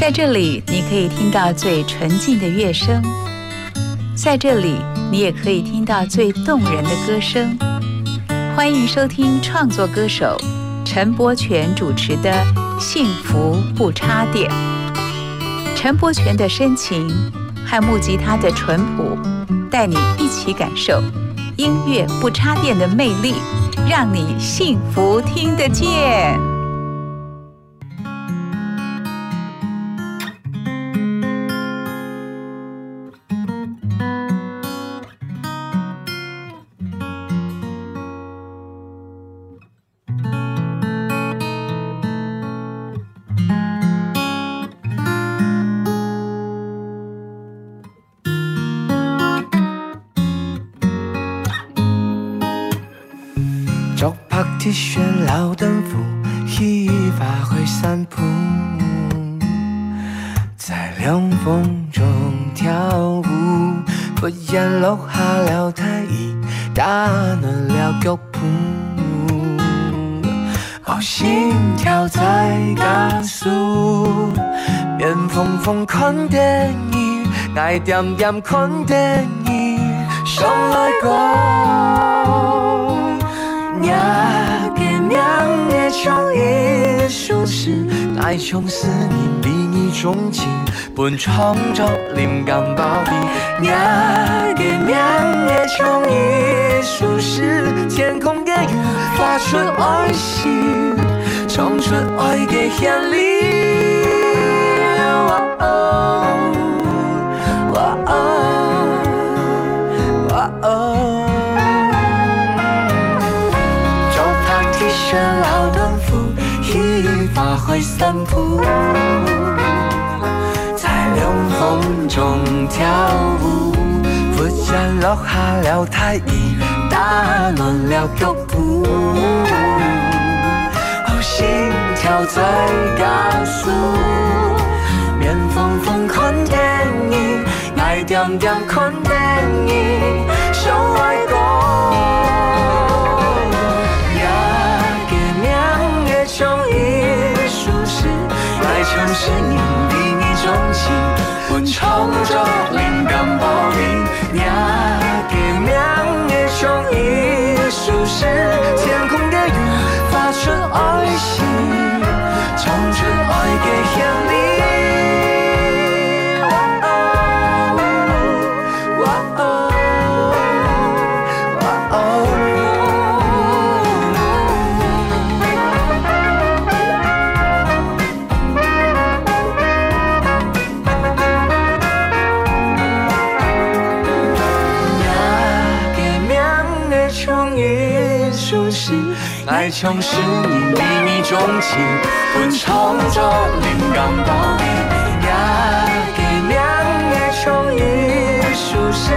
在这里，你可以听到最纯净的乐声；在这里，你也可以听到最动人的歌声。欢迎收听创作歌手陈柏权主持的《幸福不插电》。陈柏权的深情和木吉他的淳朴，带你一起感受音乐不插电的魅力，让你幸福听得见。铁旋老灯符，一发挥散步，在凉风中跳舞，忽然落下了太医，打乱了脚步，哦心跳在加速，面疯疯看电影，爱点点看电影，上来讲。唱一首诗，来唱思念，比你钟情，本创作灵感宝贝。呀，给娘也唱一首诗，天空的雨发出爱心，唱出爱的旋律。会散步，在凉风中跳舞，忽然落下了太阳，打乱了脚步，心跳在加速，面疯疯看电影，爱点点看电影，是因比你钟情，我创造灵感宝瓶，也给命的创意舒适，天空的云发出爱心，像是你秘密钟情，我创造灵感宝贝，也给两个创意舒适，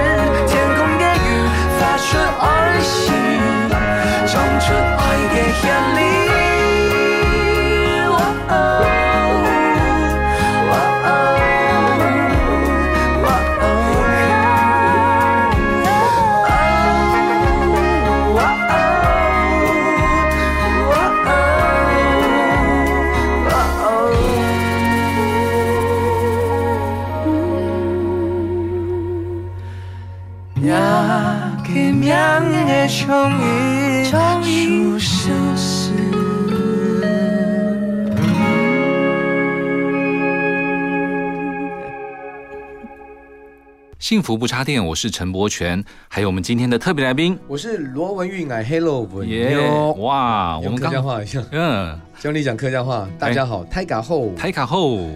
幸福不插电，我是陈柏权，还有我们今天的特别来宾，我是罗文玉，矮，Hello，文玉，哇，我们客家话一下，嗯，教你讲客家话，大家好，泰卡后，泰卡后，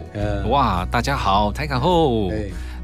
哇，大家好，泰卡后，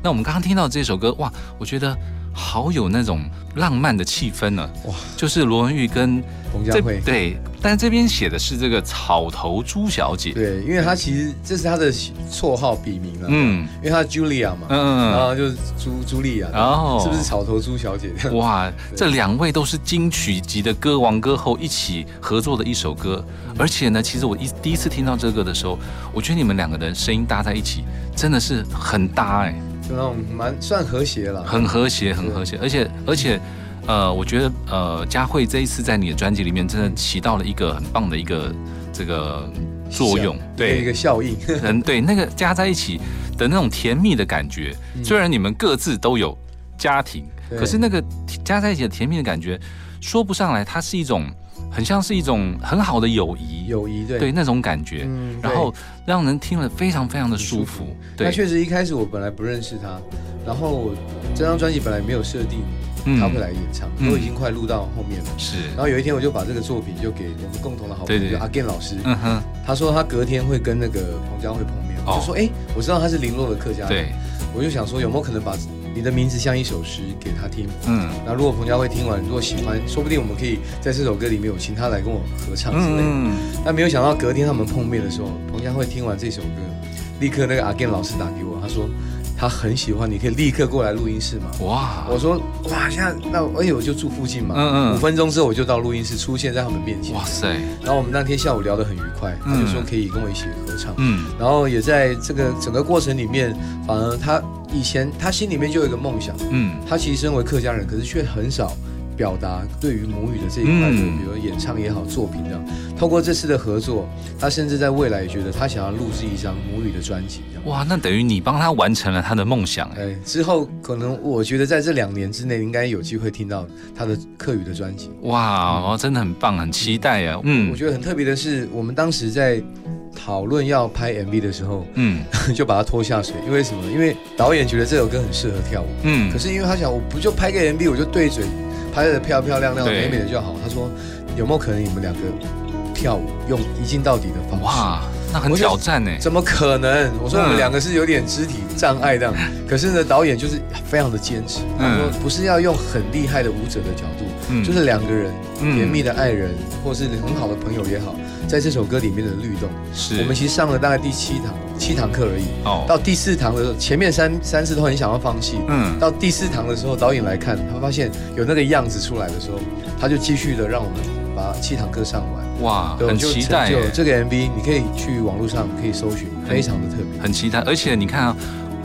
那我们刚刚听到这首歌，哇，我觉得。好有那种浪漫的气氛呢！哇，就是罗文玉跟彭佳慧对，但这边写的是这个草头朱小姐，对，因为她其实这是她的绰号笔名了，嗯，因为她 Julia 嘛，嗯，然后就是朱朱莉亚，然后是不是草头朱小姐？哇，这两位都是金曲级的歌王歌后一起合作的一首歌，而且呢，其实我一第一次听到这个的时候，我觉得你们两个人声音搭在一起真的是很搭哎。就那种蛮算和谐了，很和谐，很和谐，而且而且，呃，我觉得呃，佳慧这一次在你的专辑里面真的起到了一个很棒的一个这个作用，对。一个效应，嗯，对那个加在一起的那种甜蜜的感觉。虽然你们各自都有家庭，可是那个加在一起的甜蜜的感觉说不上来，它是一种很像是一种很好的友谊，友谊对。对那种感觉，然后让人听了非常非常的舒服。那确实一开始我本来不认识他，然后这张专辑本来没有设定。他会来演唱，都已经快录到后面了。是，然后有一天我就把这个作品就给我们共同的好朋友阿 Gen 老师。嗯哼，他说他隔天会跟那个彭佳慧碰面，我就说哎，我知道他是零落的客家人，对，我就想说有没有可能把你的名字像一首诗给他听？嗯，那如果彭佳慧听完如果喜欢，说不定我们可以在这首歌里面有请他来跟我合唱之类的。嗯，但没有想到隔天他们碰面的时候，彭佳慧听完这首歌，立刻那个阿 Gen 老师打给我，他说。他很喜欢，你可以立刻过来录音室嘛？哇！我说哇，现在那而且我就住附近嘛，嗯嗯，五分钟之后我就到录音室，出现在他们面前。哇塞！然后我们那天下午聊得很愉快，他就说可以跟我一起合唱，嗯，然后也在这个整个过程里面，反而他以前他心里面就有一个梦想，嗯，他其实身为客家人，可是却很少。表达对于母语的这一块的，比如演唱也好，作品这样。透过这次的合作，他甚至在未来也觉得他想要录制一张母语的专辑。哇，那等于你帮他完成了他的梦想哎。之后可能我觉得在这两年之内，应该有机会听到他的客语的专辑。哇，真的很棒，很期待呀。嗯，我觉得很特别的是，我们当时在讨论要拍 MV 的时候，嗯，就把他拖下水，因为什么？因为导演觉得这首歌很适合跳舞。嗯，可是因为他想，我不就拍个 MV，我就对嘴。拍的漂漂亮亮、美美的就好。他说：“有没有可能你们两个跳舞用一镜到底的方式？”哇，那很挑战呢。怎么可能？我说我们两个是有点肢体障碍这样。可是呢，导演就是非常的坚持。他说：“不是要用很厉害的舞者的角度，就是两个人甜蜜的爱人，或是很好的朋友也好，在这首歌里面的律动。是我们其实上了大概第七堂。”七堂课而已，哦，到第四堂的时候，前面三三次都很想要放弃，嗯，到第四堂的时候，导演来看，他发现有那个样子出来的时候，他就继续的让我们把七堂课上完，哇，很期待。就这个 MV，你可以去网络上可以搜寻，非常的特别，很期待。而且你看啊，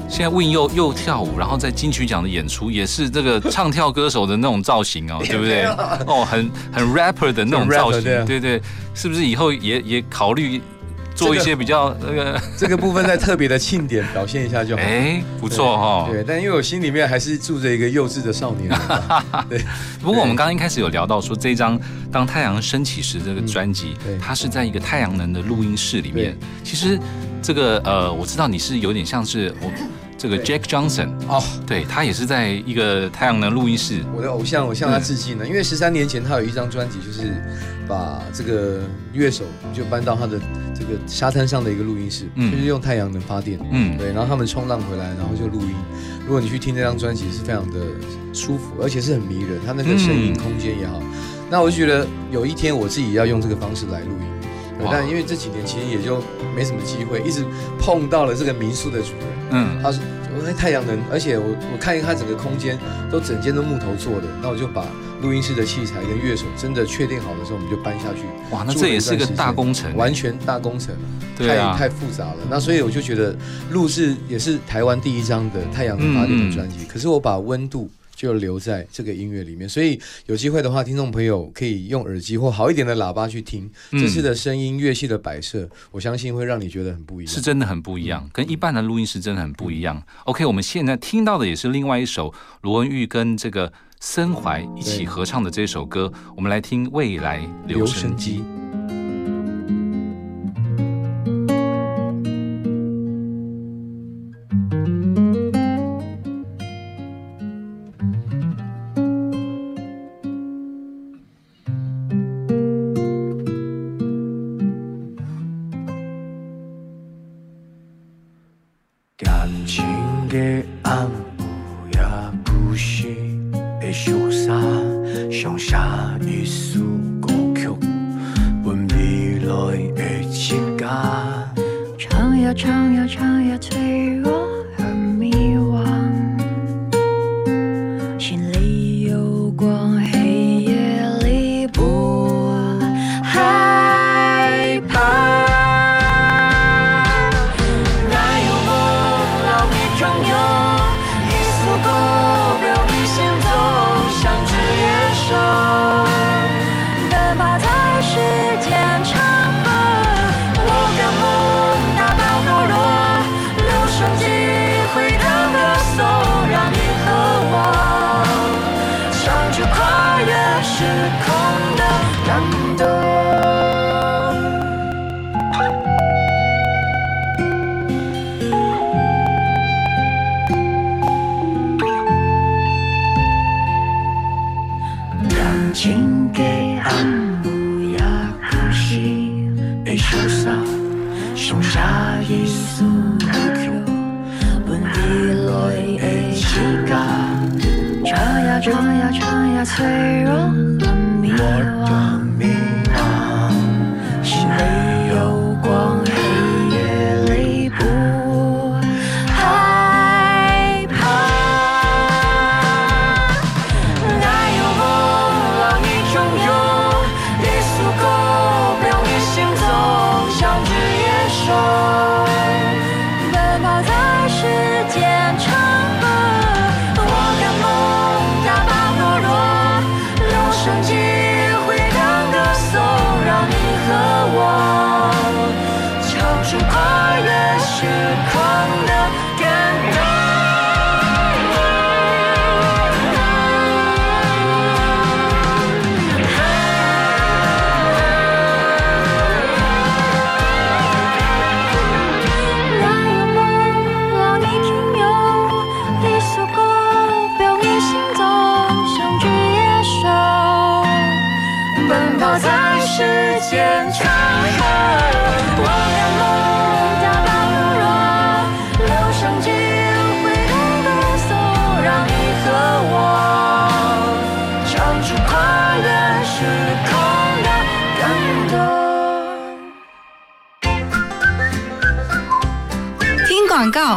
现在 Win 又又跳舞，然后在金曲奖的演出也是这个唱跳歌手的那种造型哦，对不对？哦，很很 rapper 的那种造型，对对，是不是以后也也考虑？做一些比较那个这个部分，在特别的庆典表现一下就好。哎，不错哈。对，但因为我心里面还是住着一个幼稚的少年。对。不过我们刚刚一开始有聊到说，这张《当太阳升起时》这个专辑，它是在一个太阳能的录音室里面。其实这个呃，我知道你是有点像是我。这个 Jack Johnson 哦，对他也是在一个太阳能录音室。我的偶像，我向他致敬呢。因为十三年前他有一张专辑，就是把这个乐手就搬到他的这个沙滩上的一个录音室，就是用太阳能发电。嗯，对。然后他们冲浪回来，然后就录音。如果你去听这张专辑，是非常的舒服，而且是很迷人。他那个声音空间也好。那我就觉得有一天我自己要用这个方式来录音。但因为这几年其实也就没什么机会，一直碰到了这个民宿的主人，嗯，他说我在太阳能，而且我我看一看整个空间都整间都木头做的，那我就把录音室的器材跟乐手真的确定好的时候，我们就搬下去。哇，那这也是个大工程，完全大工程，太太复杂了。那所以我就觉得录制也是台湾第一张的太阳能发电的专辑，可是我把温度。就留在这个音乐里面，所以有机会的话，听众朋友可以用耳机或好一点的喇叭去听这次的声音乐器的摆设，我相信会让你觉得很不一样，是真的很不一样，跟一般的录音室真的很不一样。OK，我们现在听到的也是另外一首罗文玉跟这个森怀一起合唱的这首歌，我们来听《未来留声机》。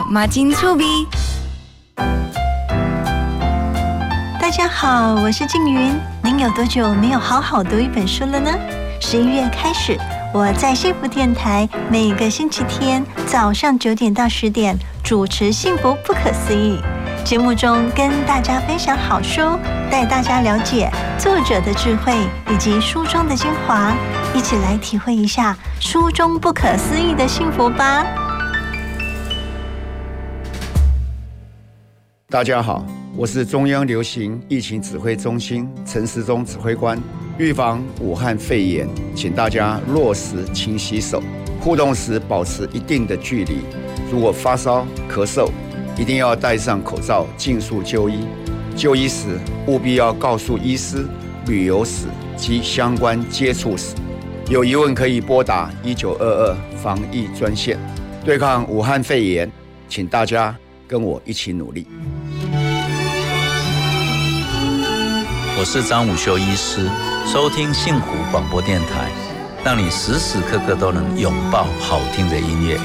马金粗逼。大家好，我是静云。您有多久没有好好读一本书了呢？十一月开始，我在幸福电台每个星期天早上九点到十点主持《幸福不可思议》节目中，跟大家分享好书，带大家了解作者的智慧以及书中的精华，一起来体会一下书中不可思议的幸福吧。大家好，我是中央流行疫情指挥中心陈时中指挥官。预防武汉肺炎，请大家落实勤洗手，互动时保持一定的距离。如果发烧、咳嗽，一定要戴上口罩，尽速就医。就医时务必要告诉医师旅游史及相关接触史。有疑问可以拨打一九二二防疫专线，对抗武汉肺炎，请大家跟我一起努力。我是张武修医师，收听幸福广播电台，让你时时刻刻都能拥抱好听的音乐。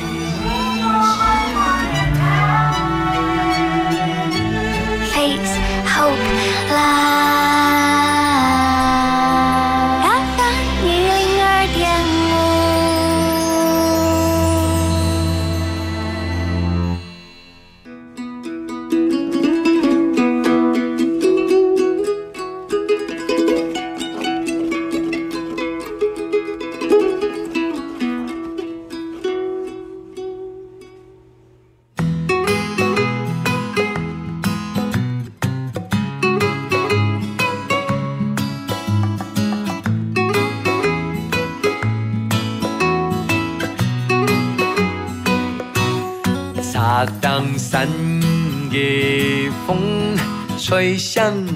Hope love。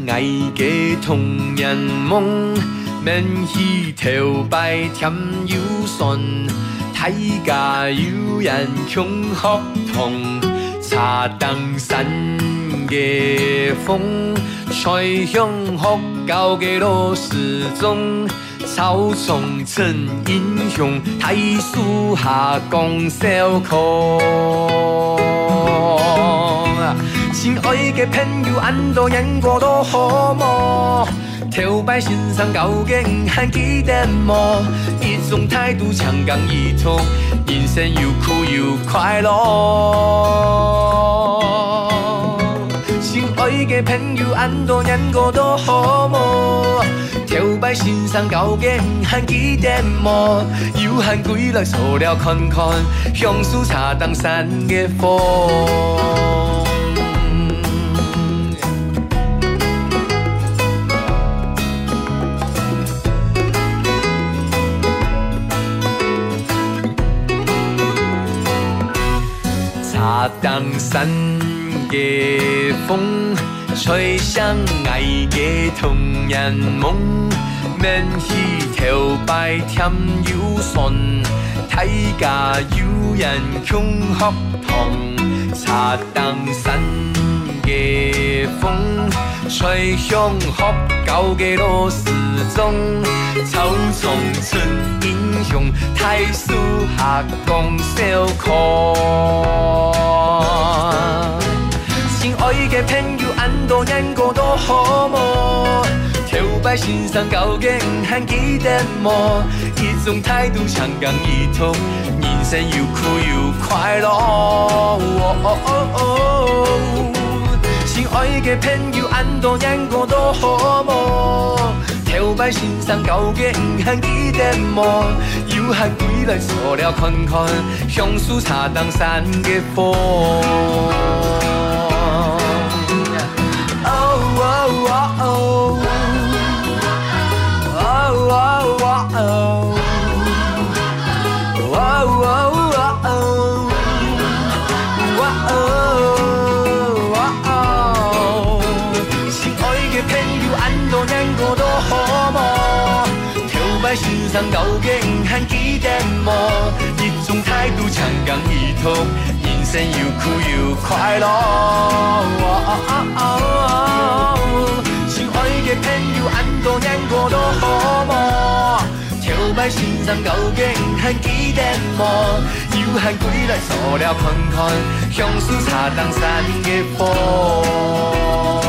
响爱的童年梦。免去头白添油酸，大家有缘共合同。茶当三月风，吹响福高的罗丝钟。草丛成英雄，太树下讲笑口。亲爱的朋友，俺都演过多好么？头摆欣赏高兴还记得么？一种态度强刚一统，人生又苦又快乐。亲爱的朋友，俺都演过多好么？头摆欣赏高兴还记得么？又喊归来错了看看，香树茶当三月风。当三月风，吹响爱的童年梦。免去头摆添油酸，大家有缘共合同。恰当三的风，吹向福高的螺丝钟，草丛出雄，太师下讲小可。心爱的朋友，安多年过都好么？跳摆欣赏高嘅唔限几点么？一种态度，强刚一通，人生又苦又快乐。心爱的朋友，安多年过都好么？跳摆欣赏高嘅唔限几点么？又限归来坐了看看，香酥茶当山嘅风。刚一通，人生又苦又快乐。心爱的朋友，安多难过都好么？跳摆欣赏高兴喊几点么？又喊归来塑料看看，相思茶当山的风。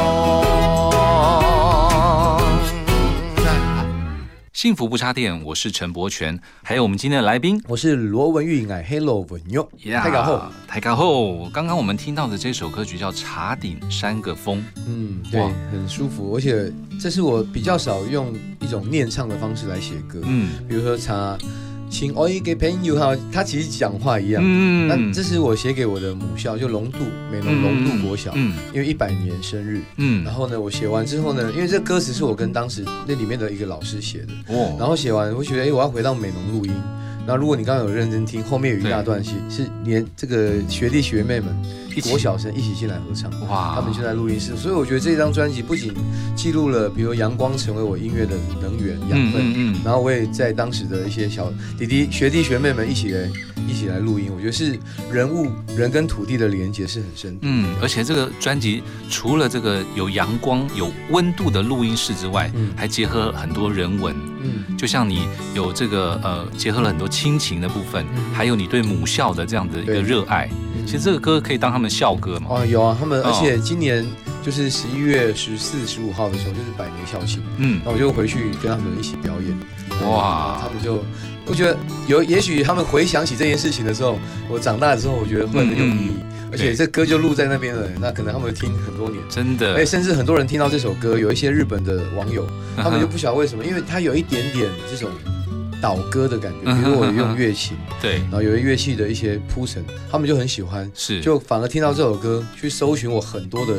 幸福不插电，我是陈柏权，还有我们今天的来宾，我是罗文玉哎，Hello 文玉，太高后，太高后。刚刚我们听到的这首歌曲叫《茶顶山个风》，嗯，对，很舒服，而且这是我比较少用一种念唱的方式来写歌，嗯，比如说茶。请我一给朋友哈，他其实讲话一样。嗯，那这是我写给我的母校，就龙渡美浓龙渡国小，嗯，因为一百年生日。嗯，然后呢，我写完之后呢，因为这歌词是我跟当时那里面的一个老师写的。哦，然后写完，我觉得哎，我要回到美浓录音。那如果你刚刚有认真听，后面有一大段戏是连这个学弟学妹们。国小生一起进来合唱，哇！他们就在录音室，所以我觉得这张专辑不仅记录了，比如阳光成为我音乐的能源养分，嗯然后我也在当时的一些小弟弟学弟学妹们一起来一起来录音，我觉得是人物人跟土地的连接是很深。嗯，而且这个专辑除了这个有阳光有温度的录音室之外，还结合很多人文，嗯，就像你有这个呃结合了很多亲情的部分，还有你对母校的这样的一个热爱。其实这个歌可以当他们校歌嘛？哦，有啊，他们，而且今年就是十一月十四、十五号的时候，就是百年校庆，嗯，那我就回去跟他们一起表演，哇，他们就，我觉得有，也许他们回想起这件事情的时候，我长大之后，我觉得会很有意义，而且这歌就录在那边了，那可能他们听很多年，真的，哎，甚至很多人听到这首歌，有一些日本的网友，他们就不晓得为什么，因为他有一点点这种。导歌的感觉，比如我用乐器，对，然后有一乐器的一些铺陈，他们就很喜欢，是，就反而听到这首歌，去搜寻我很多的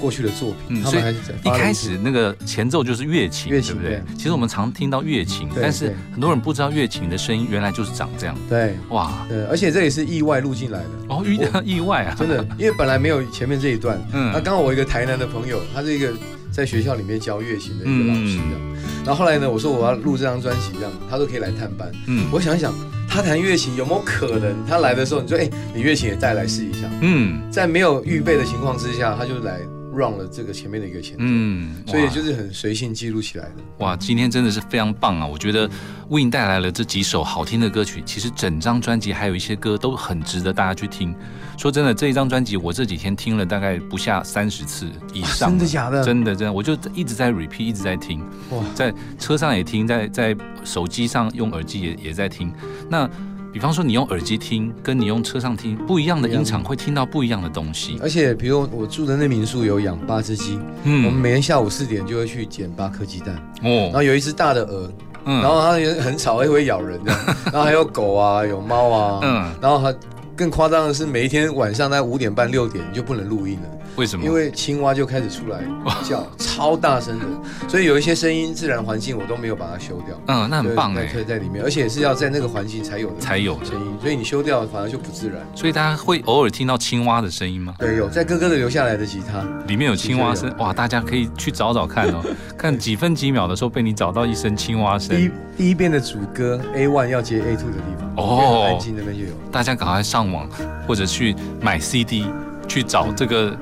过去的作品，他们还一开始那个前奏就是乐琴，对不对？其实我们常听到乐琴，但是很多人不知道乐琴的声音原来就是长这样，对，哇，对，而且这也是意外录进来的，哦，遇到意外啊，真的，因为本来没有前面这一段，嗯，那刚好我一个台南的朋友，他是一个。在学校里面教乐琴的一个老师这样，然后后来呢，我说我要录这张专辑这样，他都可以来探班。嗯，我想一想，他弹乐琴有没有可能？他来的时候，你说，哎，你乐琴也带来试一下。嗯，在没有预备的情况之下，他就来。run 了这个前面的一个前奏，嗯，所以就是很随性记录起来的。哇，今天真的是非常棒啊！我觉得 Win 带来了这几首好听的歌曲，其实整张专辑还有一些歌都很值得大家去听。说真的，这一张专辑我这几天听了大概不下三十次以上，真的假的？真的真的，我就一直在 repeat，一直在听。哇，在车上也听，在在手机上用耳机也也在听。那比方说，你用耳机听，跟你用车上听不一样的音场，会听到不一样的东西。而且，比如我住的那民宿有养八只鸡，嗯，我们每天下午四点就会去捡八颗鸡蛋，哦，然后有一只大的鹅，嗯，然后它也很吵，也会咬人的，然后还有狗啊，有猫啊，嗯，然后它更夸张的是，每一天晚上在五点半六点你就不能录音了。为什么？因为青蛙就开始出来叫，超大声的，所以有一些声音自然环境我都没有把它修掉。嗯，那很棒哎，可以在里面，而且是要在那个环境才有的才有声音，所以你修掉反而就不自然。所以大家会偶尔听到青蛙的声音吗？对，有在哥哥的留下来的吉他里面有青蛙声，哇，大家可以去找找看哦，看几分几秒的时候被你找到一声青蛙声。第一第一遍的主歌 A one 要接 A two 的地方哦，安静那边就有。大家赶快上网或者去买 CD 去找这个。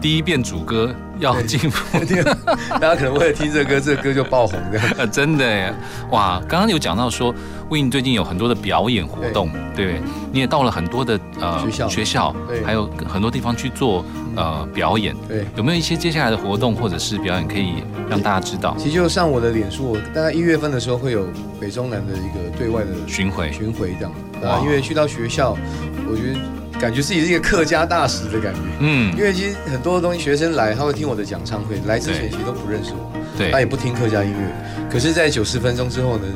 第一遍主歌要进步，大家可能为了听这歌，这歌就爆红的。呃真的耶！哇，刚刚有讲到说，Win 最近有很多的表演活动，对，你也到了很多的呃学校，学校，还有很多地方去做呃表演。对，有没有一些接下来的活动或者是表演可以让大家知道？其实就上我的脸书，我大概一月份的时候会有北中南的一个对外的巡回，巡回这样。啊，因为去到学校，我觉得。感觉自己是一个客家大使的感觉，嗯，因为其实很多的东西，学生来他会听我的讲唱会，来之前其实都不认识我，对，他也不听客家音乐，可是，在九十分钟之后呢，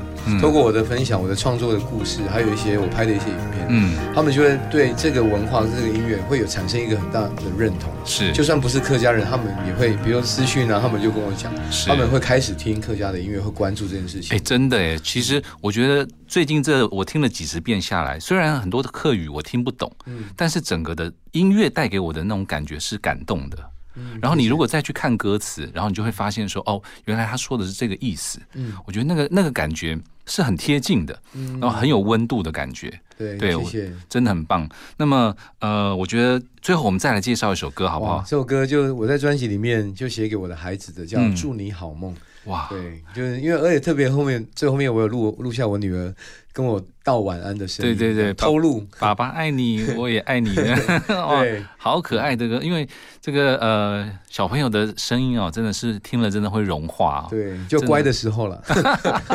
透过我的分享，我的创作的故事，还有一些我拍的一些影片，嗯，他们就会对这个文化、这个音乐会有产生一个很大的认同，是，就算不是客家人，他们也会，比如私讯啊，他们就跟我讲，他们会开始听客家的音乐，会关注这件事情。哎，真的哎，其实我觉得最近这我听了几十遍下来，虽然很多的客语我听不懂，嗯。但是整个的音乐带给我的那种感觉是感动的，然后你如果再去看歌词，然后你就会发现说，哦，原来他说的是这个意思。嗯，我觉得那个那个感觉是很贴近的，嗯然后很有温度的感觉。对，谢谢，真的很棒。那么，呃，我觉得最后我们再来介绍一首歌，好不好？这首歌就我在专辑里面就写给我的孩子的，叫《祝你好梦》。哇，对，就是因为而且特别后面最后面我有录录下我女儿跟我道晚安的声音，对对对，偷录，爸爸爱你，我也爱你，对，好可爱的歌，因为这个呃小朋友的声音哦，真的是听了真的会融化，对，就乖的时候了，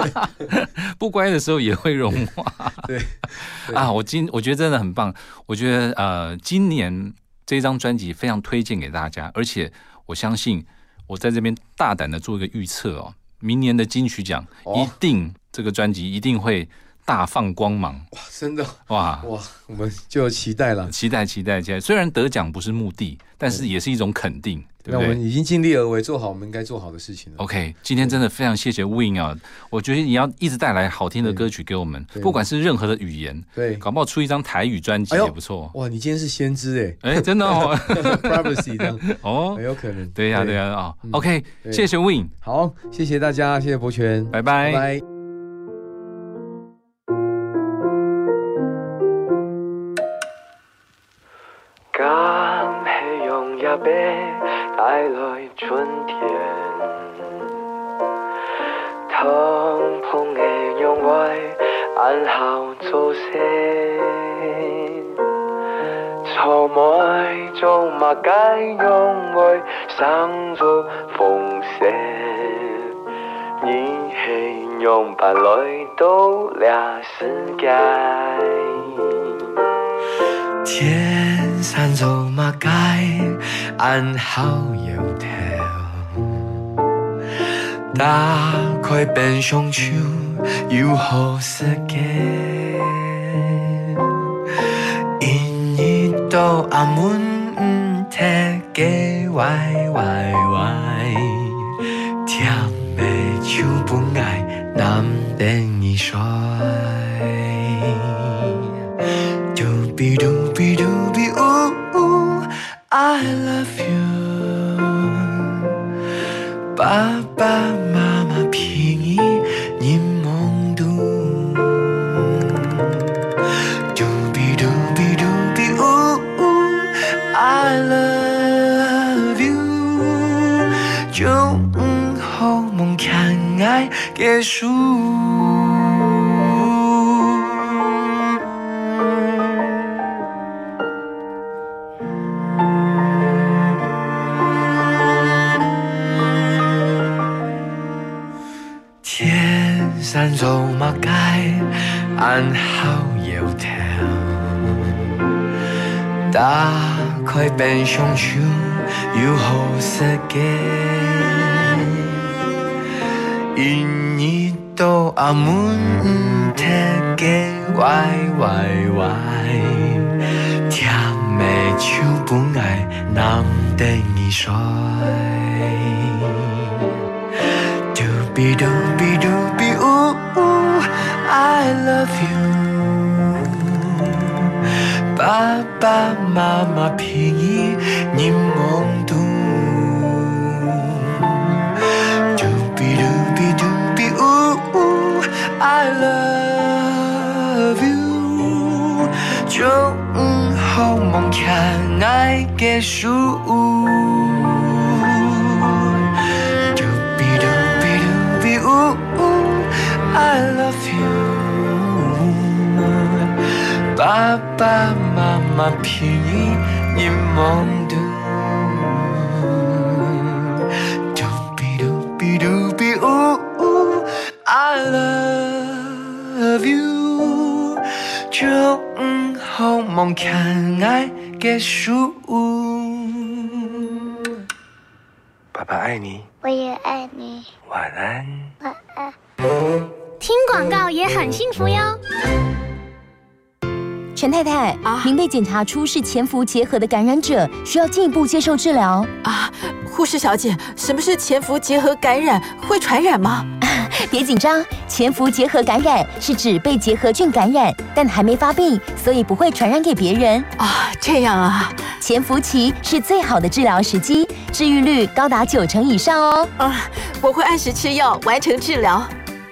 不乖的时候也会融化，对，啊，我今我觉得真的很棒，我觉得呃今年这张专辑非常推荐给大家，而且我相信。我在这边大胆的做一个预测哦，明年的金曲奖一定这个专辑一定会大放光芒哇！真的哇哇，我们就期待了，期待期待期待。虽然得奖不是目的，但是也是一种肯定。那我们已经尽力而为，做好我们应该做好的事情了。OK，今天真的非常谢谢 Win 啊！我觉得你要一直带来好听的歌曲给我们，不管是任何的语言，对，搞不好出一张台语专辑也不错。哇，你今天是先知哎哎，真的哦，Privacy 这样。哦，很有可能。对呀对。呀啊，OK，谢谢 Win，好，谢谢大家，谢谢博泉，拜拜。拜。带来春天，疼痛的让我安好做些，错每种嘛该让我上做风雪，你是用伴来到了世界，天。山走马该安好。打开冰箱手，又好世界。因一到阿门，贴给歪歪歪，甜的手不爱，难等你甩。嘟束。天山走马街，安好油条。打开冰箱手，有好世界。阿门贴给歪歪歪，甜的手不爱难等你甩。嘟比嘟比嘟比呜呜，I love you。爸爸妈妈陪你，你梦度。I love you，就好。梦看爱结束。嘟比嘟比嘟比呜，I love you。爸爸妈妈陪你一梦度。嘟比嘟比嘟比呜，I love you。就好梦看爱结束。爸爸爱你，我也爱你。晚安。晚安。听广告也很幸福哟。陈太太啊，您被检查出是潜伏结核的感染者，需要进一步接受治疗啊。护士小姐，什么是潜伏结核感染？会传染吗？别紧张，潜伏结核感染是指被结核菌感染，但还没发病，所以不会传染给别人啊。这样啊，潜伏期是最好的治疗时机，治愈率高达九成以上哦。啊，我会按时吃药，完成治疗。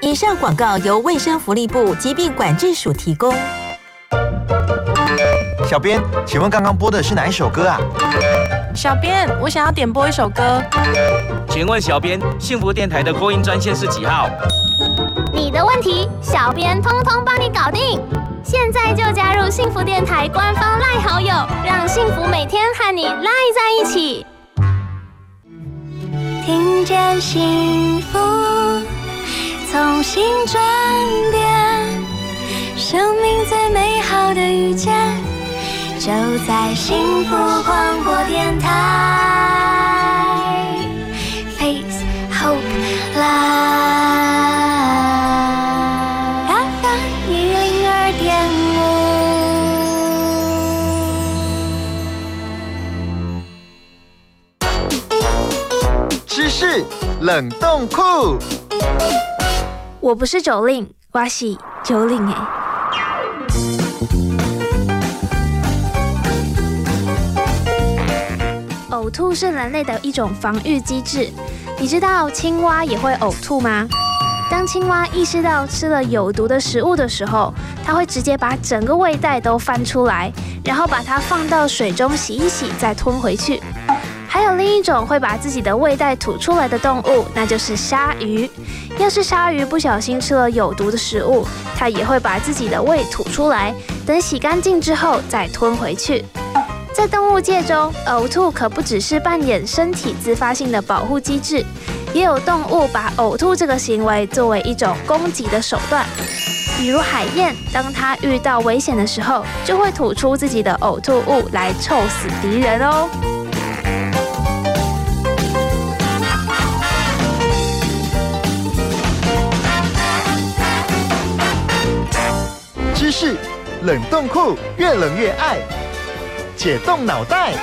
以上广告由卫生福利部疾病管制署提供。小编，请问刚刚播的是哪一首歌啊？小编，我想要点播一首歌。请问小编，幸福电台的播音专线是几号？你的问题，小编通通帮你搞定。现在就加入幸福电台官方赖好友，让幸福每天和你赖在一起。听见幸福，从心转变，生命最美好的遇见。就在幸福广播电台，Face Hope Live，FM 一零二点五。知识冷冻库。我不是九令，我是九令哎。呕吐是人类的一种防御机制，你知道青蛙也会呕吐吗？当青蛙意识到吃了有毒的食物的时候，它会直接把整个胃袋都翻出来，然后把它放到水中洗一洗，再吞回去。还有另一种会把自己的胃袋吐出来的动物，那就是鲨鱼。要是鲨鱼不小心吃了有毒的食物，它也会把自己的胃吐出来，等洗干净之后再吞回去。在动物界中，呕吐可不只是扮演身体自发性的保护机制，也有动物把呕吐这个行为作为一种攻击的手段。比如海燕，当它遇到危险的时候，就会吐出自己的呕吐物来臭死敌人哦。知识冷冻库，越冷越爱。解冻脑袋。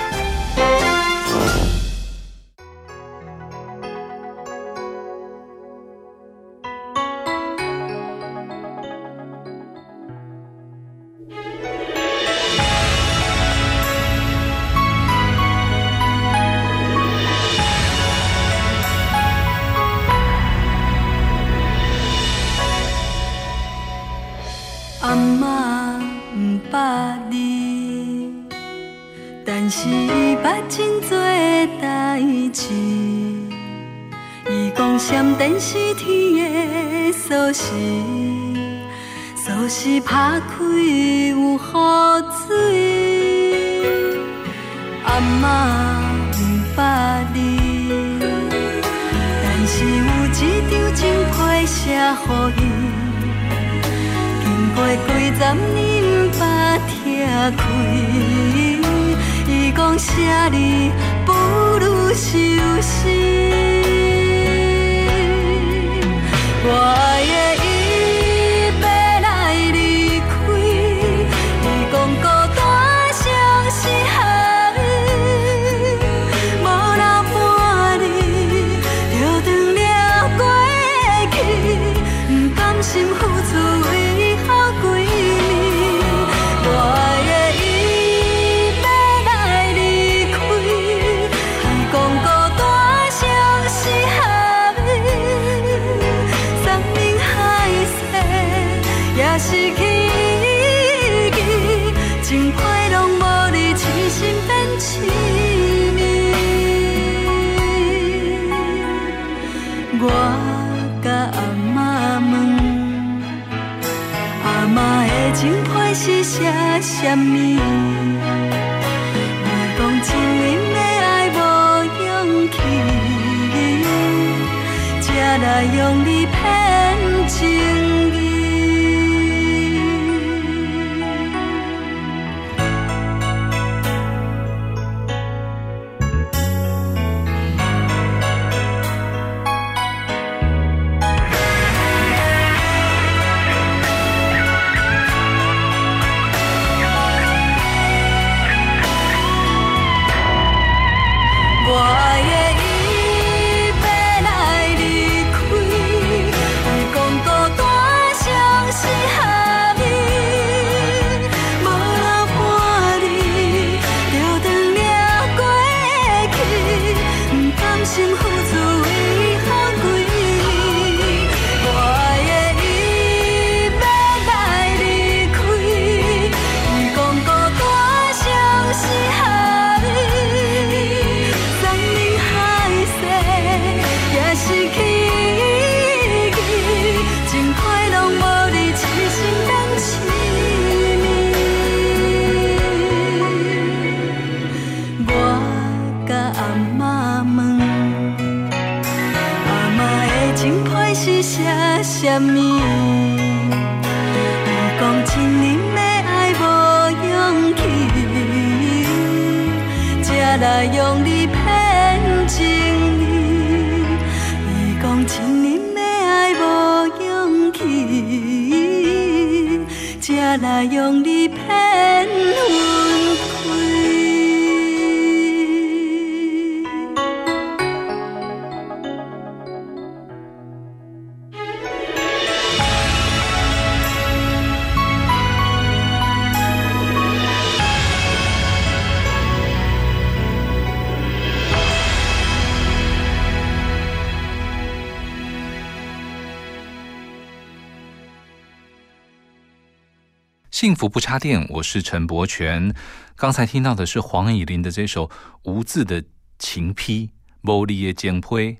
幸福不插电，我是陈柏权。刚才听到的是黄以玲的这首无字的情批《玻璃的简胚》。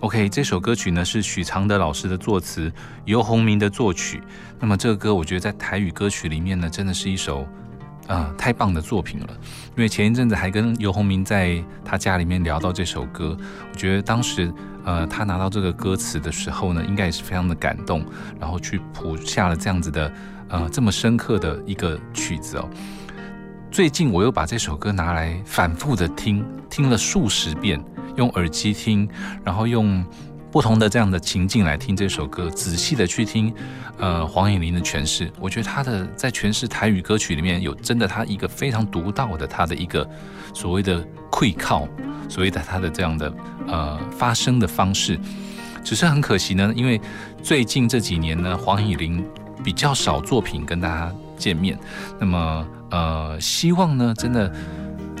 OK，这首歌曲呢是许常德老师的作词，游鸿明的作曲。那么这个歌，我觉得在台语歌曲里面呢，真的是一首啊太棒的作品了。因为前一阵子还跟游鸿明在他家里面聊到这首歌，我觉得当时呃他拿到这个歌词的时候呢，应该也是非常的感动，然后去谱下了这样子的。呃，这么深刻的一个曲子哦。最近我又把这首歌拿来反复的听，听了数十遍，用耳机听，然后用不同的这样的情境来听这首歌，仔细的去听。呃，黄颖玲的诠释，我觉得他的在诠释台语歌曲里面有真的他一个非常独到的他的一个所谓的溃靠，所谓的他的这样的呃发声的方式。只是很可惜呢，因为最近这几年呢，黄颖玲。比较少作品跟大家见面，那么呃，希望呢，真的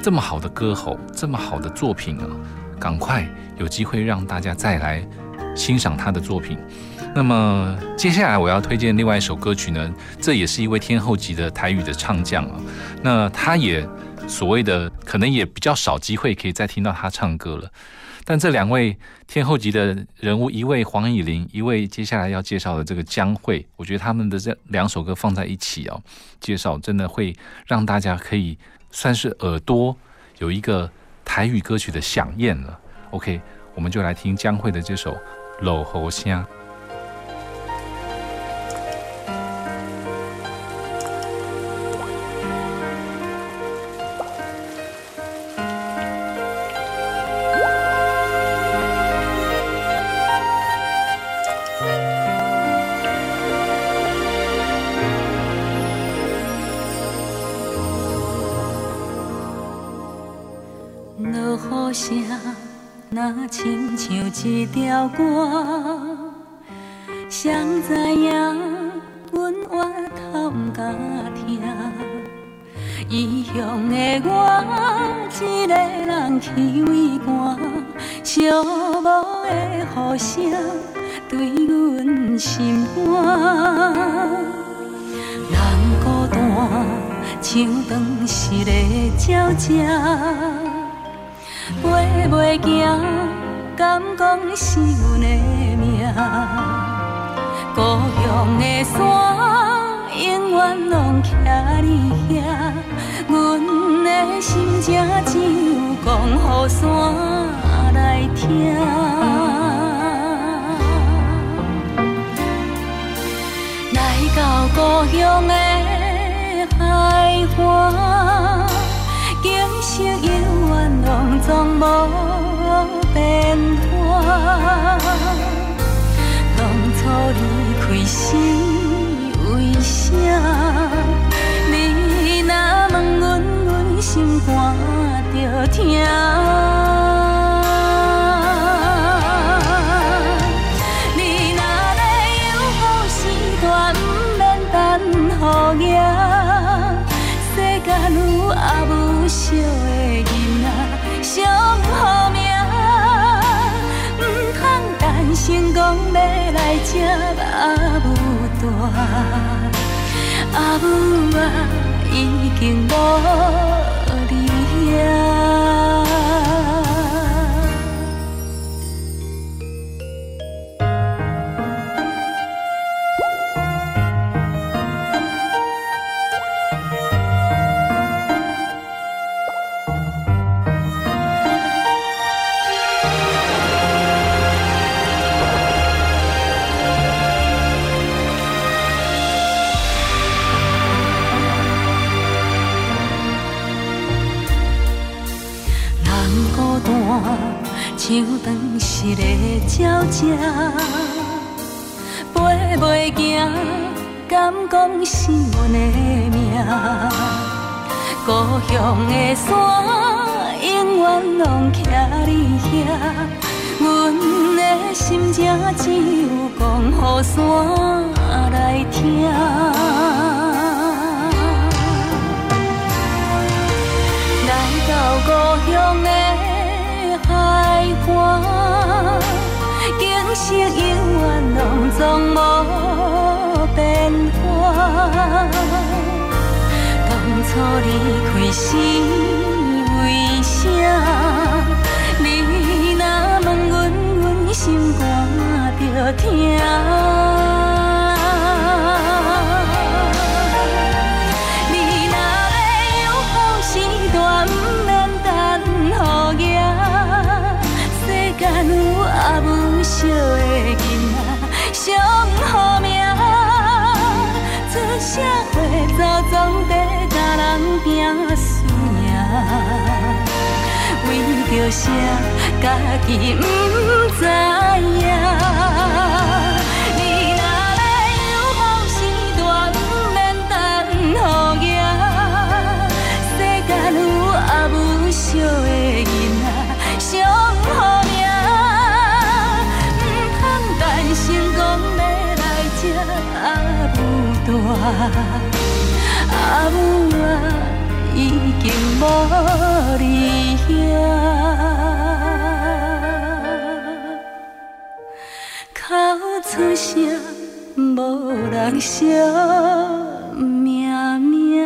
这么好的歌喉，这么好的作品啊，赶快有机会让大家再来欣赏他的作品。那么接下来我要推荐另外一首歌曲呢，这也是一位天后级的台语的唱将啊，那他也所谓的可能也比较少机会可以再听到他唱歌了。但这两位天后级的人物，一位黄以玲，一位接下来要介绍的这个江蕙，我觉得他们的这两首歌放在一起哦，介绍真的会让大家可以算是耳朵有一个台语歌曲的响应了。OK，我们就来听江蕙的这首《老猴香》。着疼。你若要有好时段，不免等雨夜。世间有阿母惜的囡仔，上好命。成功要来接阿母大，阿母啊已经无乡的山，永远拢徛你遐。阮的心情只有讲予山来听。来到故乡的。海岸，景色永远拢总无变化。当初你开时为啥？你若问阮，阮心肝着疼。啥家己不知影，你若要有孝心，大唔免等雨夜。世间有阿母惜的囡仔，伤好命。唔通但成功，要来吃阿母大。阿母啊已经无你兄。出声，无人惜命命。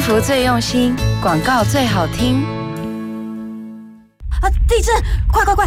福最用心，广告最好听。啊！地震！快快快，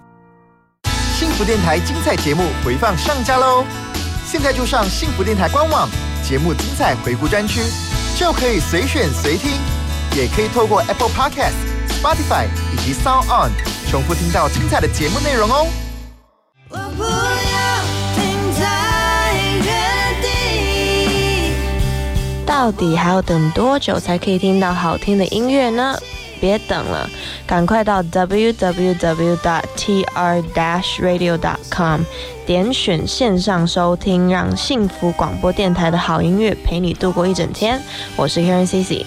幸福电台精彩节目回放上架喽！现在就上幸福电台官网节目精彩回顾专区，就可以随选随听，也可以透过 Apple Podcast、Spotify 以及 Sound On 重复听到精彩的节目内容哦。我不要停在原地到底还要等多久才可以听到好听的音乐呢？别等了，赶快到 www.tr-radio.com 点选线上收听，让幸福广播电台的好音乐陪你度过一整天。我是 Karen Cici。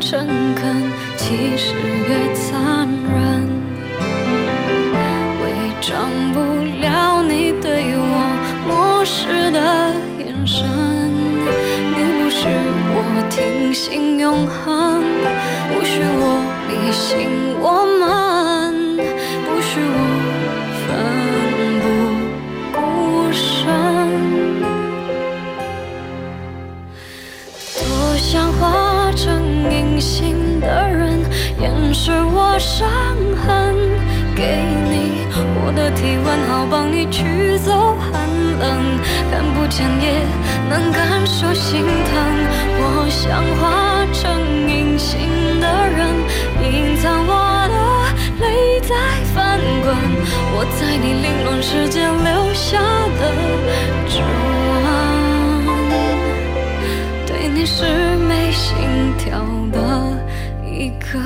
诚恳，其实越残忍。伪装不了你对我漠视的眼神。你不许我听信永恒，不许我迷信是我伤痕。给你我的体温，好帮你驱走寒冷。看不见也能感受心疼。我想化成隐形的人，隐藏我的泪在翻滚。我在你凌乱世界留下的指纹，对你是没心跳的一个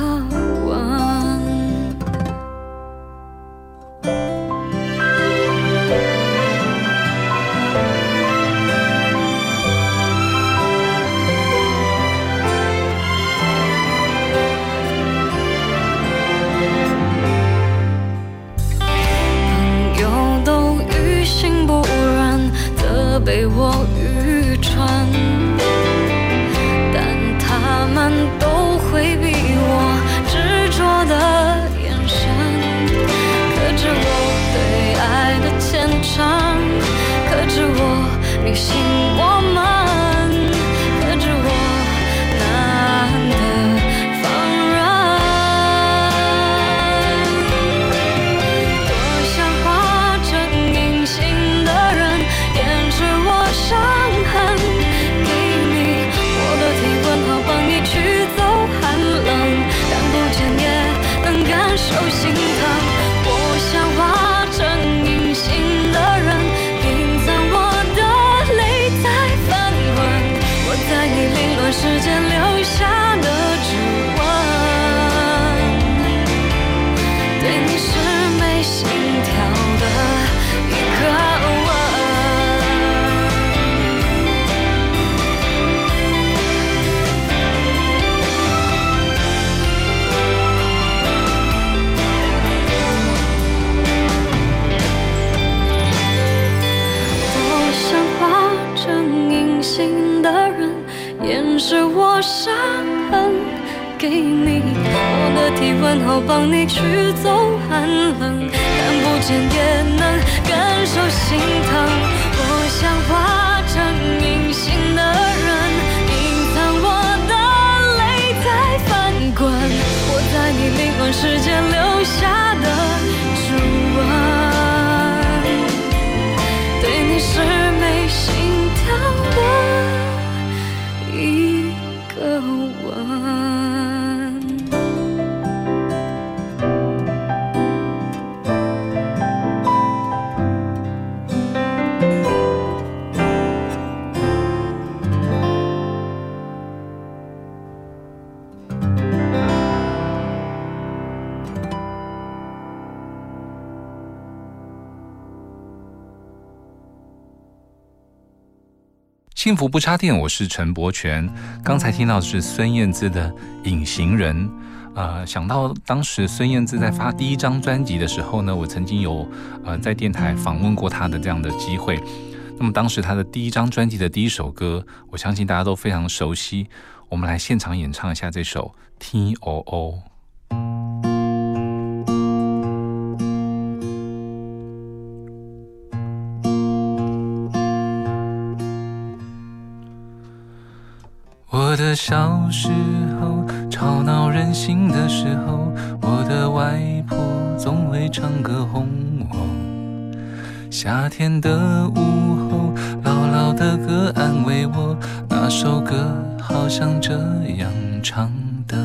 幸福不插电，我是陈柏权。刚才听到的是孙燕姿的《隐形人》。呃，想到当时孙燕姿在发第一张专辑的时候呢，我曾经有呃在电台访问过她的这样的机会。那么当时她的第一张专辑的第一首歌，我相信大家都非常熟悉。我们来现场演唱一下这首《T O O》。小时候，吵闹任性的时候，我的外婆总会唱歌哄我。夏天的午后，姥姥的歌安慰我，那首歌好像这样唱的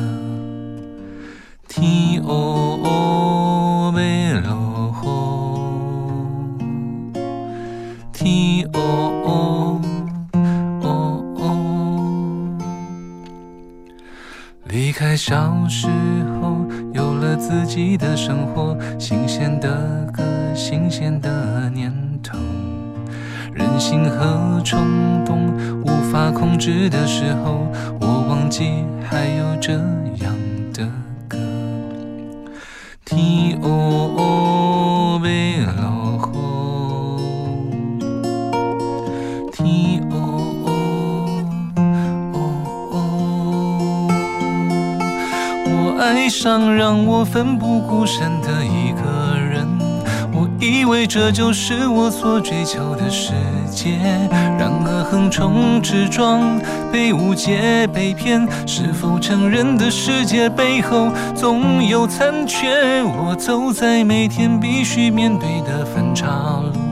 ：T O O 梅罗吼，T O。小时候有了自己的生活，新鲜的歌，新鲜的念头，任性和冲动无法控制的时候，我忘记还有这样的歌。天黑要落，让我奋不顾身的一个人，我以为这就是我所追求的世界，然而横冲直撞，被误解被骗，是否成人的世界背后总有残缺？我走在每天必须面对的分岔路。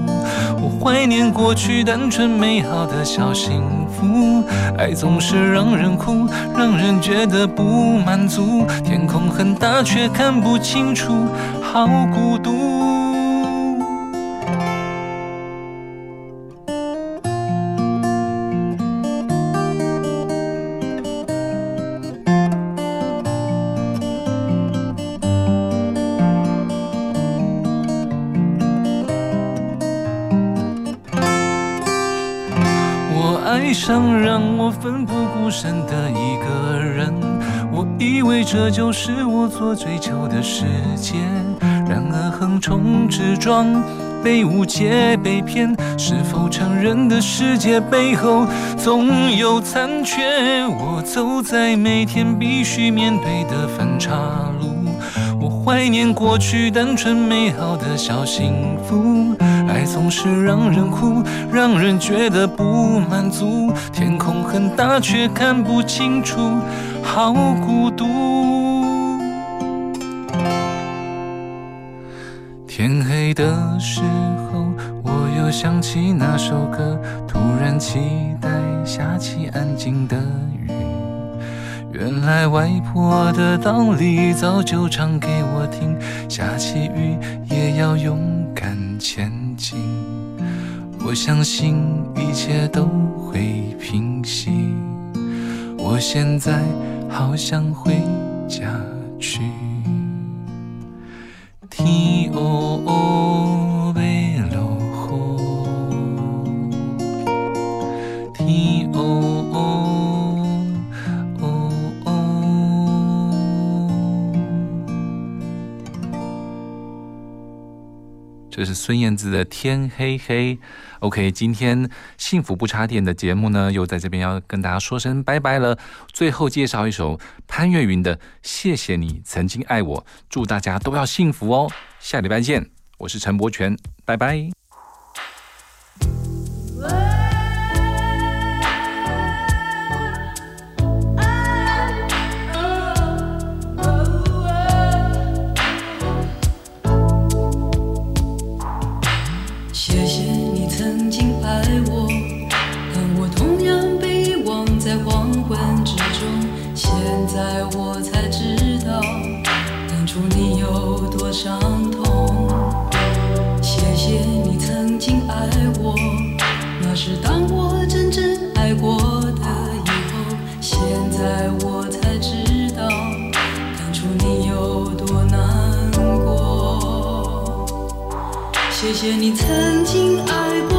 怀念过去单纯美好的小幸福，爱总是让人哭，让人觉得不满足。天空很大却看不清楚，好孤独。奋不顾身的一个人，我以为这就是我所追求的世界，然而横冲直撞，被误解被骗，是否成人的世界背后总有残缺？我走在每天必须面对的分岔路，我怀念过去单纯美好的小幸福。总是让人哭，让人觉得不满足。天空很大，却看不清楚，好孤独。天黑的时候，我又想起那首歌，突然期待下起安静的雨。原来外婆的道理早就唱给我听，下起雨也要勇敢前静。我相信一切都会平息。我现在好想回家去。天哦哦这是孙燕姿的《天黑黑》。OK，今天幸福不插电的节目呢，又在这边要跟大家说声拜拜了。最后介绍一首潘越云的《谢谢你曾经爱我》，祝大家都要幸福哦。下礼拜见，我是陈柏权，拜拜。伤痛。谢谢你曾经爱我，那是当我真正爱过的以后。现在我才知道，当初你有多难过。谢谢你曾经爱过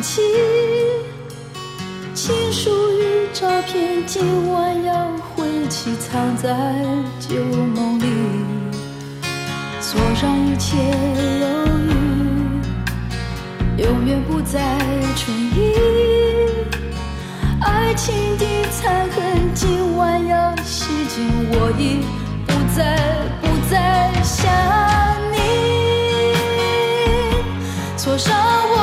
情情书与照片，今晚要回去，藏在旧梦里。锁上一切忧郁，永远不再存疑。爱情的残痕，今晚要洗净。我已不再，不再想你。锁上。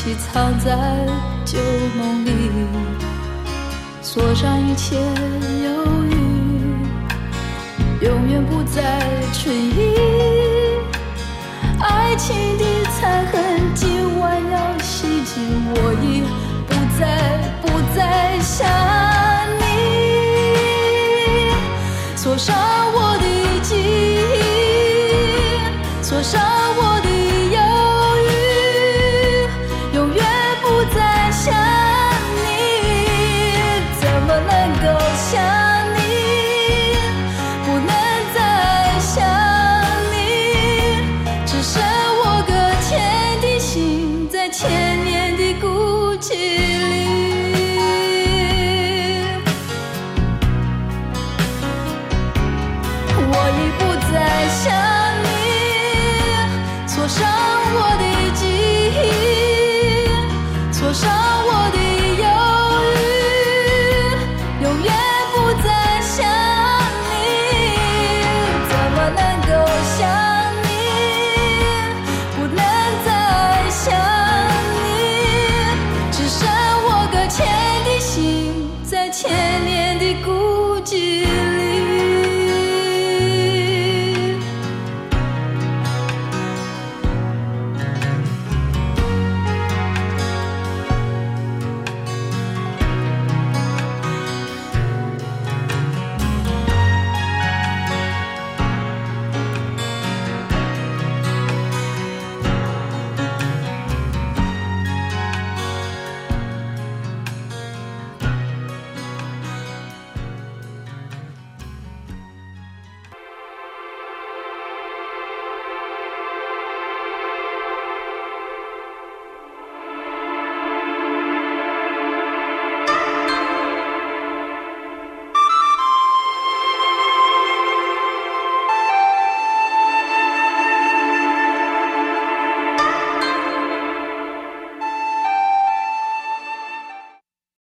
一起藏在旧梦里，锁上一切忧郁，永远不再迟疑。